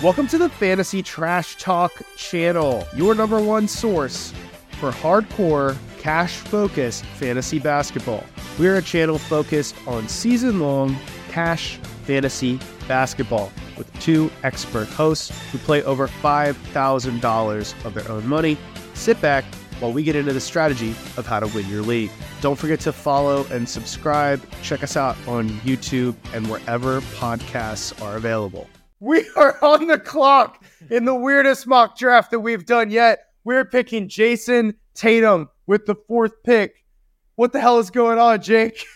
Welcome to the Fantasy Trash Talk channel, your number one source for hardcore, cash focused fantasy basketball. We're a channel focused on season long cash fantasy basketball with two expert hosts who play over $5,000 of their own money. Sit back while we get into the strategy of how to win your league. Don't forget to follow and subscribe. Check us out on YouTube and wherever podcasts are available. We are on the clock in the weirdest mock draft that we've done yet. We're picking Jayson Tatum with the fourth pick. What the hell is going on, Jake?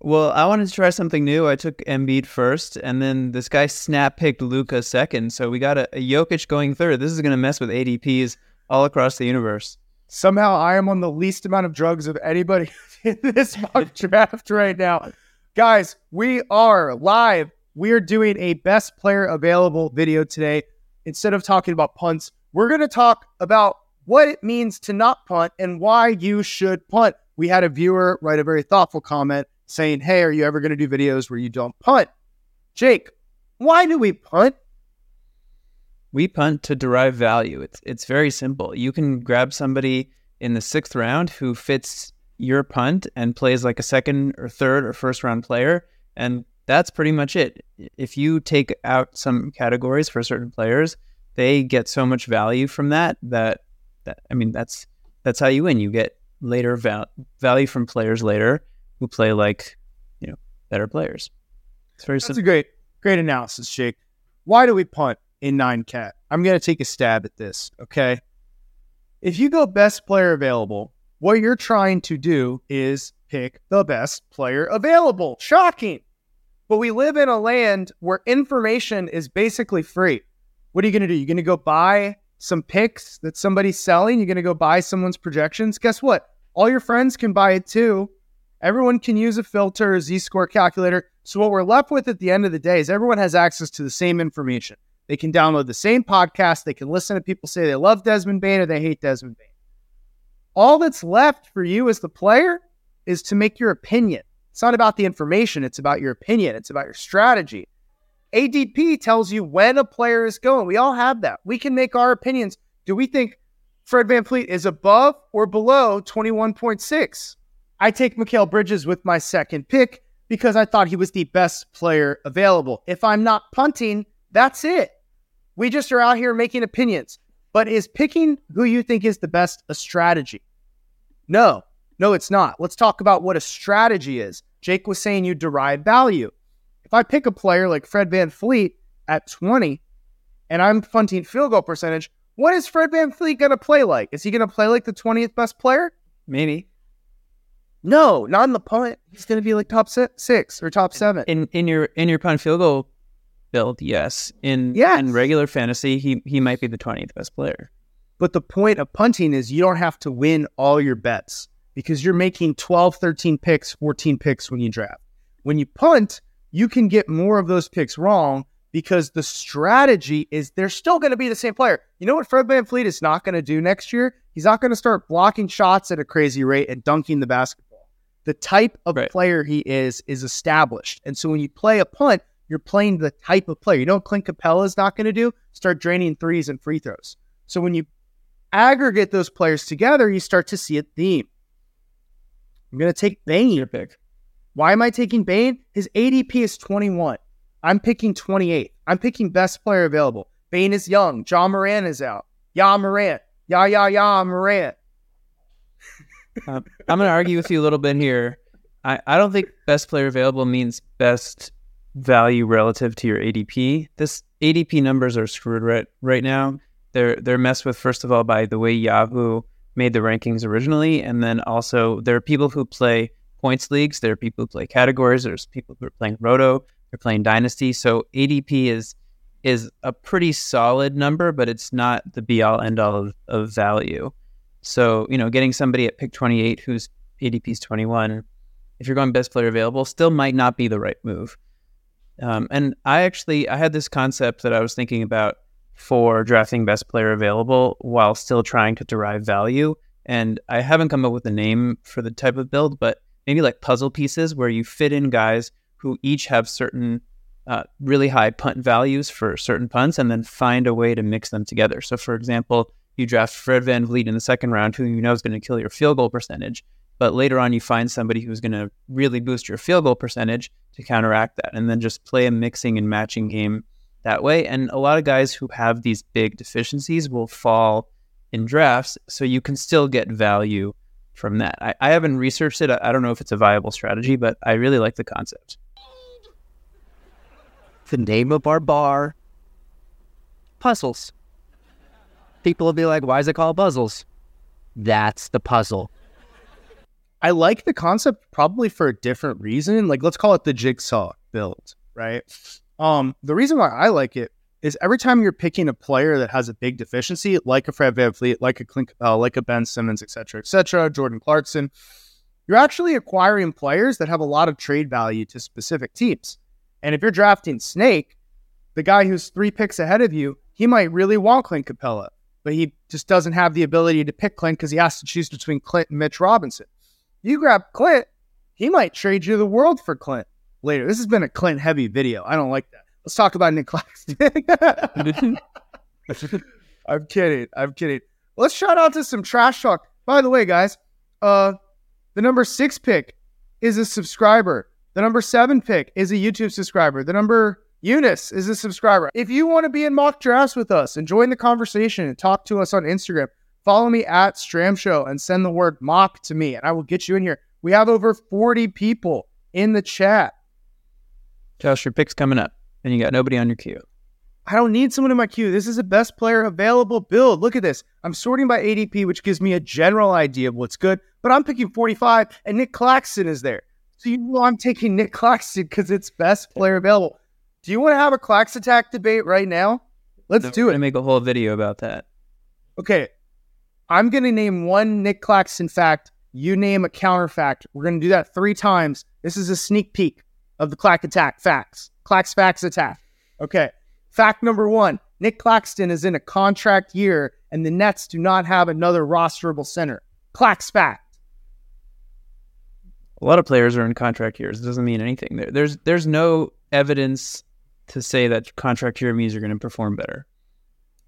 Well, I wanted to try something new. I took Embiid first, and then this guy snap picked Luka second. So we got a, a Jokic going third. This is going to mess with ADPs all across the universe. Somehow I am on the least amount of drugs of anybody in this mock draft right now. Guys, we are live we are doing a best player available video today. Instead of talking about punts, we're going to talk about what it means to not punt and why you should punt. We had a viewer write a very thoughtful comment saying, Hey, are you ever going to do videos where you don't punt? Jake, why do we punt? We punt to derive value. It's it's very simple. You can grab somebody in the sixth round who fits your punt and plays like a second or third or first round player and that's pretty much it. If you take out some categories for certain players, they get so much value from that that that I mean that's that's how you win. You get later val- value from players later who play like you know better players. It's very that's simple. a great great analysis, Jake. Why do we punt in nine cat? I'm gonna take a stab at this. Okay, if you go best player available, what you're trying to do is pick the best player available. Shocking. But we live in a land where information is basically free. What are you going to do? You're going to go buy some picks that somebody's selling. You're going to go buy someone's projections. Guess what? All your friends can buy it too. Everyone can use a filter, a Z score calculator. So, what we're left with at the end of the day is everyone has access to the same information. They can download the same podcast. They can listen to people say they love Desmond Bane or they hate Desmond Bane. All that's left for you as the player is to make your opinion. It's not about the information, it's about your opinion, it's about your strategy. ADP tells you when a player is going. We all have that. We can make our opinions. Do we think Fred Van VanVleet is above or below 21.6? I take Mikal Bridges with my second pick because I thought he was the best player available. If I'm not punting, that's it. We just are out here making opinions. But is picking who you think is the best a strategy? No. No, it's not. Let's talk about what a strategy is. Jake was saying you derive value. If I pick a player like Fred VanVleet at 20 and I'm punting field goal percentage, what is Fred VanVleet going to play like? Is he going to play like the 20th best player? Maybe. No, not in the punt. He's going to be like top six or top seven. In in your in your punt field goal build, yes. In yes. in regular fantasy, he he might be the 20th best player. But the point of punting is you don't have to win all your bets because you're making 12, 13 picks, 14 picks when you draft. When you punt, you can get more of those picks wrong because the strategy is they're still going to be the same player. You know what Fred VanVleet is not going to do next year? He's not going to start blocking shots at a crazy rate and dunking the basketball. The type of right. player he is is established. And so when you play a punt, you're playing the type of player. You know what Clint Capela is not going to do? Start draining threes and free throws. So when you aggregate those players together, you start to see a theme. I'm going to take Bane. Your pick. Why am I taking Bane? His ADP is 21. I'm picking 28. I'm picking best player available. Bane is young. Ja Moran is out. Ja Moran. Ya, ya, ya, Morant. uh, I'm going to argue with you a little bit here. I, I don't think best player available means best value relative to your ADP. This ADP numbers are screwed right right now. They're they're messed with first of all by the way Yahoo made the rankings originally. And then also there are people who play points leagues, there are people who play categories, there's people who are playing roto, they're playing dynasty. So ADP is is a pretty solid number, but it's not the be all end all of, of value. So, you know, getting somebody at pick 28 whose ADP is 21, if you're going best player available, still might not be the right move. Um, and I actually I had this concept that I was thinking about for drafting best player available while still trying to derive value. And I haven't come up with a name for the type of build, but maybe like puzzle pieces where you fit in guys who each have certain uh, really high punt values for certain punts and then find a way to mix them together. So, for example, you draft Fred VanVleet in the second round, who you know is going to kill your field goal percentage. But later on, you find somebody who's going to really boost your field goal percentage to counteract that, and then just play a mixing and matching game that way. And a lot of guys who have these big deficiencies will fall in drafts, so you can still get value from that. I, I haven't researched it. I, I don't know if it's a viable strategy, but I really like the concept. The name of our bar puzzles. People will be like, why is it called puzzles? That's the puzzle. I like the concept probably for a different reason. Like let's call it the jigsaw build, right? Um, the reason why I like it is every time you're picking a player that has a big deficiency, like a Fred VanVleet, like a Clint, uh, like a Ben Simmons, et cetera, et cetera, Jordan Clarkson, you're actually acquiring players that have a lot of trade value to specific teams. And if you're drafting Snake, the guy who's three picks ahead of you, he might really want Clint Capela, but he just doesn't have the ability to pick Clint because he has to choose between Clint and Mitch Robinson. You grab Clint, he might trade you the world for Clint later. This has been a Clint heavy video. I don't like that. Let's talk about Nick Claxton. I'm kidding. I'm kidding. Let's shout out to some trash talk. By the way, guys, uh, the number six pick is a subscriber. The number seven pick is a YouTube subscriber. The number Eunice is a subscriber. If you want to be in mock drafts with us and join the conversation and talk to us on Instagram, follow me at Stram Show and send the word mock to me, and I will get you in here. We have over 40 people in the chat. Josh, your pick's coming up, and you got nobody on your queue. I don't need someone in my queue. This is a best player available build. Look at this. I'm sorting by ADP, which gives me a general idea of what's good, but I'm picking 45, and Nick Claxton is there. So you know I'm taking Nick Claxton because it's best player available. Do you want to have a Clax attack debate right now? Let's do it. Make a whole video about that. Okay. I'm going to name one Nick Claxton fact. You name a counter fact. We're going to do that three times. This is a sneak peek of the Clack attack facts. Clax facts attack. Okay. Fact number one Nick Claxton is in a contract year, and the Nets do not have another rosterable center. Clax fact. A lot of players are in contract years. It doesn't mean anything. There, there's there's no evidence to say that contract year means you're going to perform better.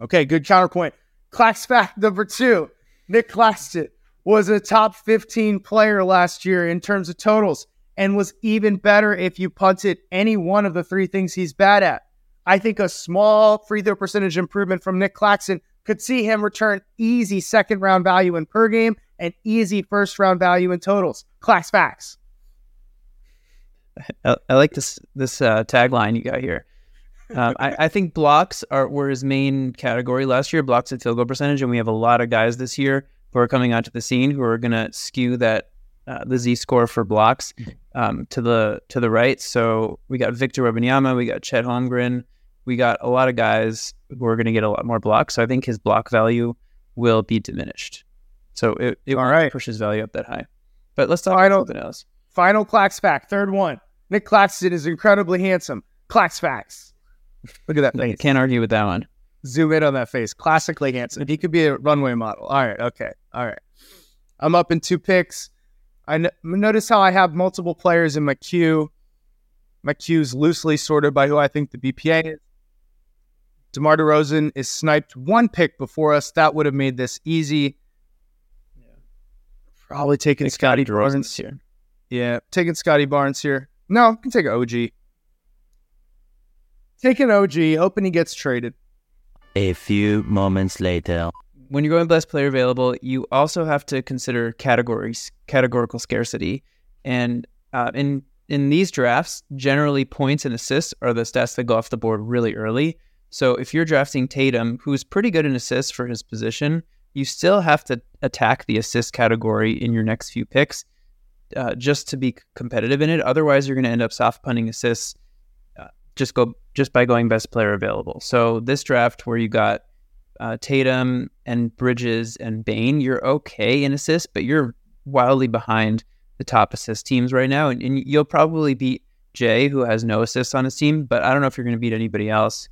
Okay, good counterpoint. Clax fact number two Nick Claxton was a top 15 player last year in terms of totals and was even better if you punted any one of the three things he's bad at. I think a small free throw percentage improvement from Nick Claxton could see him return easy second round value in per game and easy first round value in totals. Clax facts. I, I like this this uh, tagline you got here. Um, I, I, think blocks are were his main category last year, blocks and field goal percentage, and we have a lot of guys this year who are coming onto the scene who are going to skew that uh, the Z score for blocks um, to the to the right. So we got Victor Wembanyama, we got Chet Holmgren, we got a lot of guys who are going to get a lot more blocks. So I think his block value will be diminished. So it, it All right. push his value up that high. But let's talk Final- about something else. Final Clax fact, third one. Nick Claxton is incredibly handsome. Clax facts. Look at that face. Can't argue with that one. Zoom in on that face. Classically handsome. He could be a runway model. All right. Okay. All right. I'm up in two picks. I n- notice how I have multiple players in my queue. My queue's loosely sorted by who I think the BPA is. DeMar DeRozan is sniped one pick before us. That would have made this easy. Probably taking Scottie Barnes. here. Yeah, taking Scottie Barnes here. No, I can take OG. Taking OG, hoping he gets traded. A few moments later. When you're going best player available, you also have to consider categories, categorical scarcity, and uh, in in these drafts, generally points and assists are the stats that go off the board really early. So if you're drafting Tatum, who's pretty good in assists for his position, you still have to attack the assist category in your next few picks uh, just to be competitive in it. Otherwise, you're going to end up soft punting assists uh, just go just by going best player available. So this draft where you got uh, Tatum and Bridges and Bane, you're okay in assists, but you're wildly behind the top assist teams right now. And, and you'll probably beat Jay, who has no assists on his team, but I don't know if you're going to beat anybody else.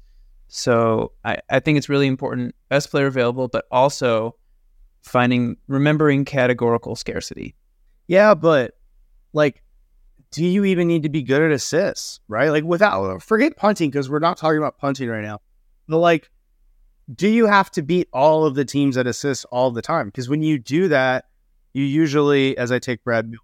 So I, I think it's really important, best player available, but also finding, remembering categorical scarcity. Yeah, but like do you even need to be good at assists, right? Like without forget punting because we're not talking about punting right now. But like, do you have to beat all of the teams that assist all the time? Because when you do that, you usually, as I take Brad,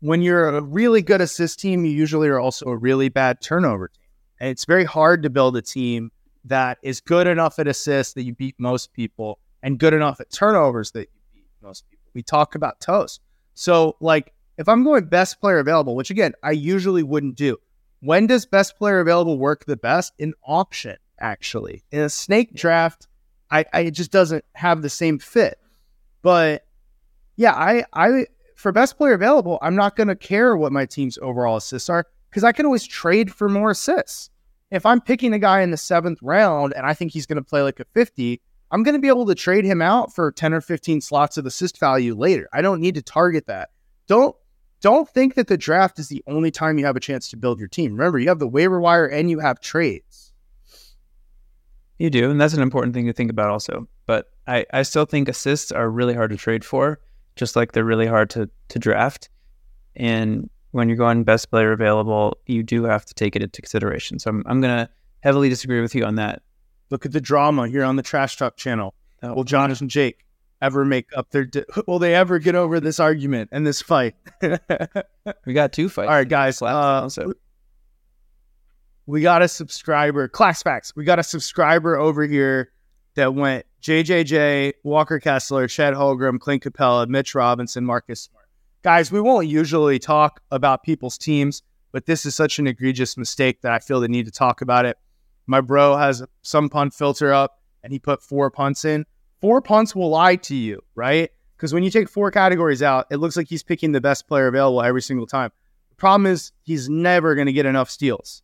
when you're a really good assist team, you usually are also a really bad turnover team. And it's very hard to build a team that is good enough at assists that you beat most people and good enough at turnovers that you beat most people. We talk about toast. So, like, if I'm going best player available, which again, I usually wouldn't do, when does best player available work the best? In auction, actually. In a snake draft, I, I it just doesn't have the same fit. But yeah, I, I, for best player available, I'm not going to care what my team's overall assists are because I can always trade for more assists. If I'm picking a guy in the seventh round and I think he's going to play like a 50, I'm going to be able to trade him out for 10 or 15 slots of assist value later. I don't need to target that. Don't don't think that the draft is the only time you have a chance to build your team. Remember, you have the waiver wire and you have trades. You do, and that's an important thing to think about also. But I, I still think assists are really hard to trade for, just like they're really hard to to draft. And when you're going best player available, you do have to take it into consideration. So I'm, I'm going to heavily disagree with you on that. Look at the drama here on the Trash Talk channel. Oh. Will Josh and Jake ever make up their? Di- will they ever get over this argument and this fight? we got two fights. All right, guys. Uh, we got a subscriber. Class facts. We got a subscriber over here that went JJJ, Walker Kessler, Chet Holmgren, Clint Capela, Mitch Robinson, Marcus Smart guys, we won't usually talk about people's teams, but this is such an egregious mistake that I feel the need to talk about it. My bro has some punt filter up and he put four punts in. Four punts will lie to you, right? Because when you take four categories out, it looks like he's picking the best player available every single time. The problem is he's never going to get enough steals.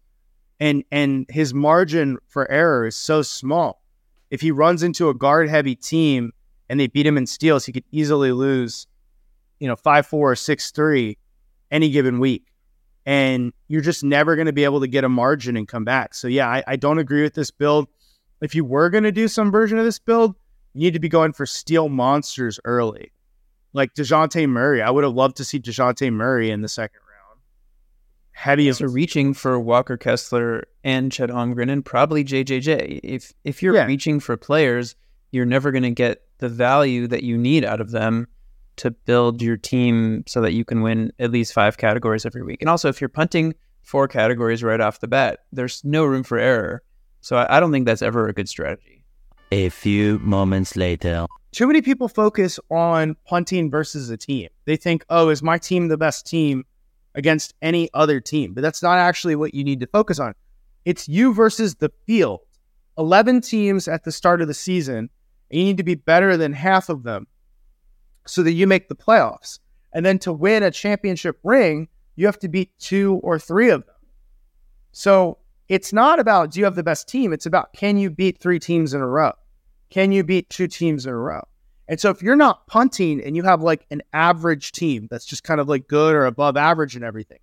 And and his margin for error is so small. If he runs into a guard heavy team and they beat him in steals, he could easily lose you know, five four or six three any given week. And you're just never going to be able to get a margin and come back. So yeah, I, I don't agree with this build. If you were going to do some version of this build, you need to be going for steal monsters early. Like DeJounte Murray. I would have loved to see DeJounte Murray in the second round. Heavy so reaching for Walker Kessler and Chet Holmgren and probably JJJ. If if you're yeah. reaching for players, you're never going to get the value that you need out of them to build your team so that you can win at least five categories every week. And also, if you're punting four categories right off the bat, there's no room for error. So I, I don't think that's ever a good strategy. A few moments later. Too many people focus on punting versus a team. They think, oh, is my team the best team against any other team? But that's not actually what you need to focus on. It's you versus the field. 11 teams at the start of the season, you need to be better than half of them so that you make the playoffs. And then to win a championship ring, you have to beat two or three of them. So it's not about do you have the best team? It's about can you beat three teams in a row? Can you beat two teams in a row? And so if you're not punting and you have like an average team that's just kind of like good or above average and everything,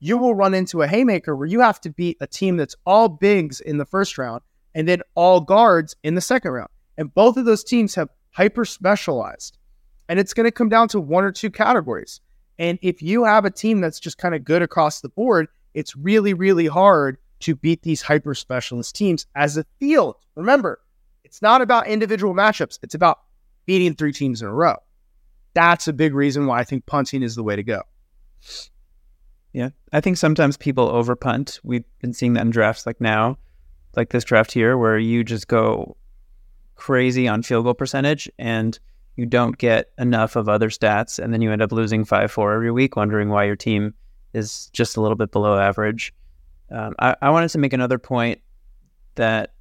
you will run into a haymaker where you have to beat a team that's all bigs in the first round and then all guards in the second round. And both of those teams have hyper specialized. And it's going to come down to one or two categories. And if you have a team that's just kind of good across the board, it's really, really hard to beat these hyper specialist teams as a field. Remember, it's not about individual matchups, it's about beating three teams in a row. That's a big reason why I think punting is the way to go. Yeah. I think sometimes people over punt. We've been seeing that in drafts like now, like this draft here, where you just go crazy on field goal percentage and you don't get enough of other stats, and then you end up losing 5 4 every week, wondering why your team is just a little bit below average. Um, I, I, wanted to make another point that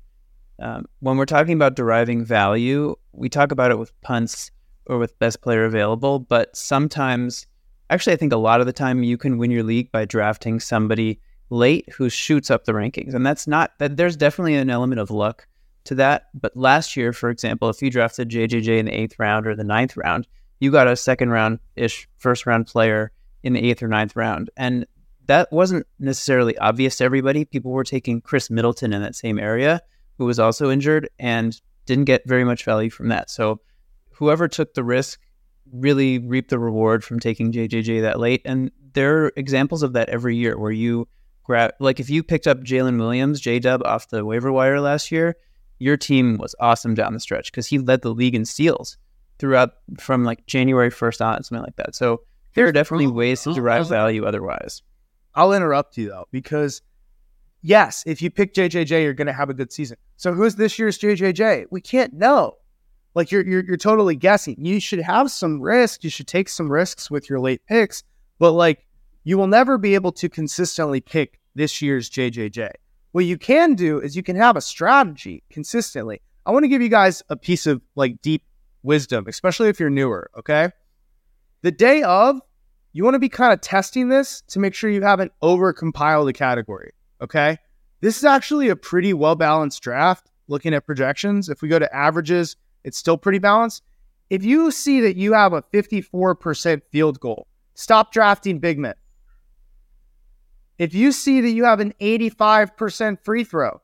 um, when we're talking about deriving value, we talk about it with punts or with best player available, but sometimes, actually, I think a lot of the time you can win your league by drafting somebody late who shoots up the rankings. And that's not that there's definitely an element of luck to that. But last year, for example, if you drafted JJJ in the eighth round or the ninth round, you got a second round ish first round player in the eighth or ninth round. And that wasn't necessarily obvious to everybody. People were taking Khris Middleton in that same area, who was also injured and didn't get very much value from that. So whoever took the risk really reaped the reward from taking JJJ that late. And there are examples of that every year where you grab, like if you picked up Jalen Williams, J Dub off the waiver wire last year, your team was awesome down the stretch because he led the league in steals throughout from like January 1st on, something like that. So there are definitely ways to derive value otherwise. I'll interrupt you though, because yes, if you pick JJJ, you're going to have a good season. So who's this year's JJJ? We can't know. Like you're, you're you're totally guessing. You should have some risk. You should take some risks with your late picks, but like you will never be able to consistently pick this year's JJJ. What you can do is you can have a strategy consistently. I want to give you guys a piece of like deep wisdom, especially if you're newer, okay? The day of, you want to be kind of testing this to make sure you haven't over compiled a category, okay? This is actually a pretty well balanced draft looking at projections. If we go to averages, it's still pretty balanced. If you see that you have a 54% field goal, stop drafting big men. If you see that you have an 85% free throw,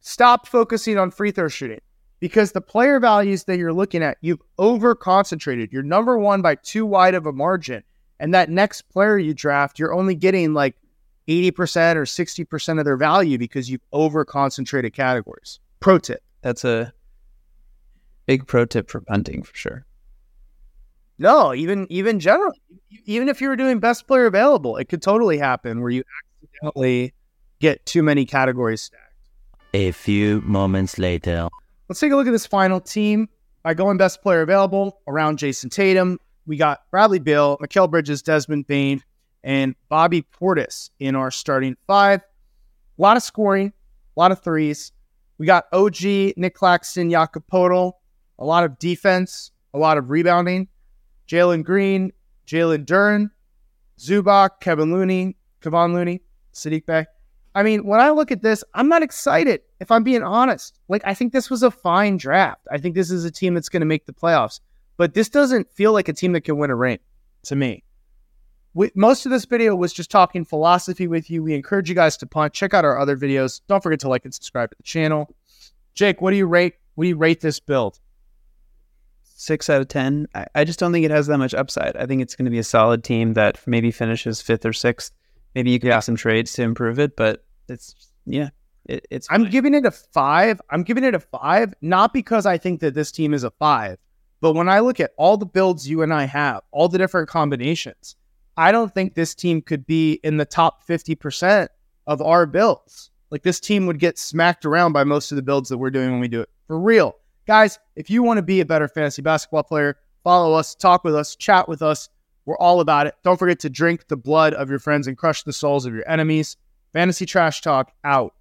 stop focusing on free throw shooting because the player values that you're looking at, you've over concentrated. You're number one by too wide of a margin. And that next player you draft, you're only getting like 80% or 60% of their value because you've over concentrated categories. Pro tip. That's a big pro tip for punting for sure. No, even even general, even if you were doing best player available, it could totally happen where you accidentally get too many categories stacked. A few moments later. Let's take a look at this final team. By going best player available around Jayson Tatum, we got Bradley Beal, Mikal Bridges, Desmond Bane, and Bobby Portis in our starting five. A lot of scoring, a lot of threes. We got OG, Nick Claxton, Jakob Poeltl, a lot of defense, a lot of rebounding. Jalen Green, Jalen Duren, Zubac, Kevin Looney, Kevon Looney, Saddiq Bey. I mean, when I look at this, I'm not excited, if I'm being honest. Like, I think this was a fine draft. I think this is a team that's going to make the playoffs, but this doesn't feel like a team that can win a ring to me. We, most of this video was just talking philosophy with you. We encourage you guys to punt. Check out our other videos. Don't forget to like and subscribe to the channel. Jake, what do you rate? What do you rate this build? six out of ten. I, I just don't think it has that much upside. I think it's going to be a solid team that maybe finishes fifth or sixth. Maybe you can yeah. some trades to improve it, but it's yeah, it, it's. I'm giving it a five. I'm giving it a five, not because I think that this team is a five, but when I look at all the builds you and I have, all the different combinations, I don't think this team could be in the top fifty percent of our builds. Like this team would get smacked around by most of the builds that we're doing when we do it for real. Guys, if you want to be a better fantasy basketball player, follow us, talk with us, chat with us. We're all about it. Don't forget to drink the blood of your friends and crush the souls of your enemies. Fantasy Trash Talk out.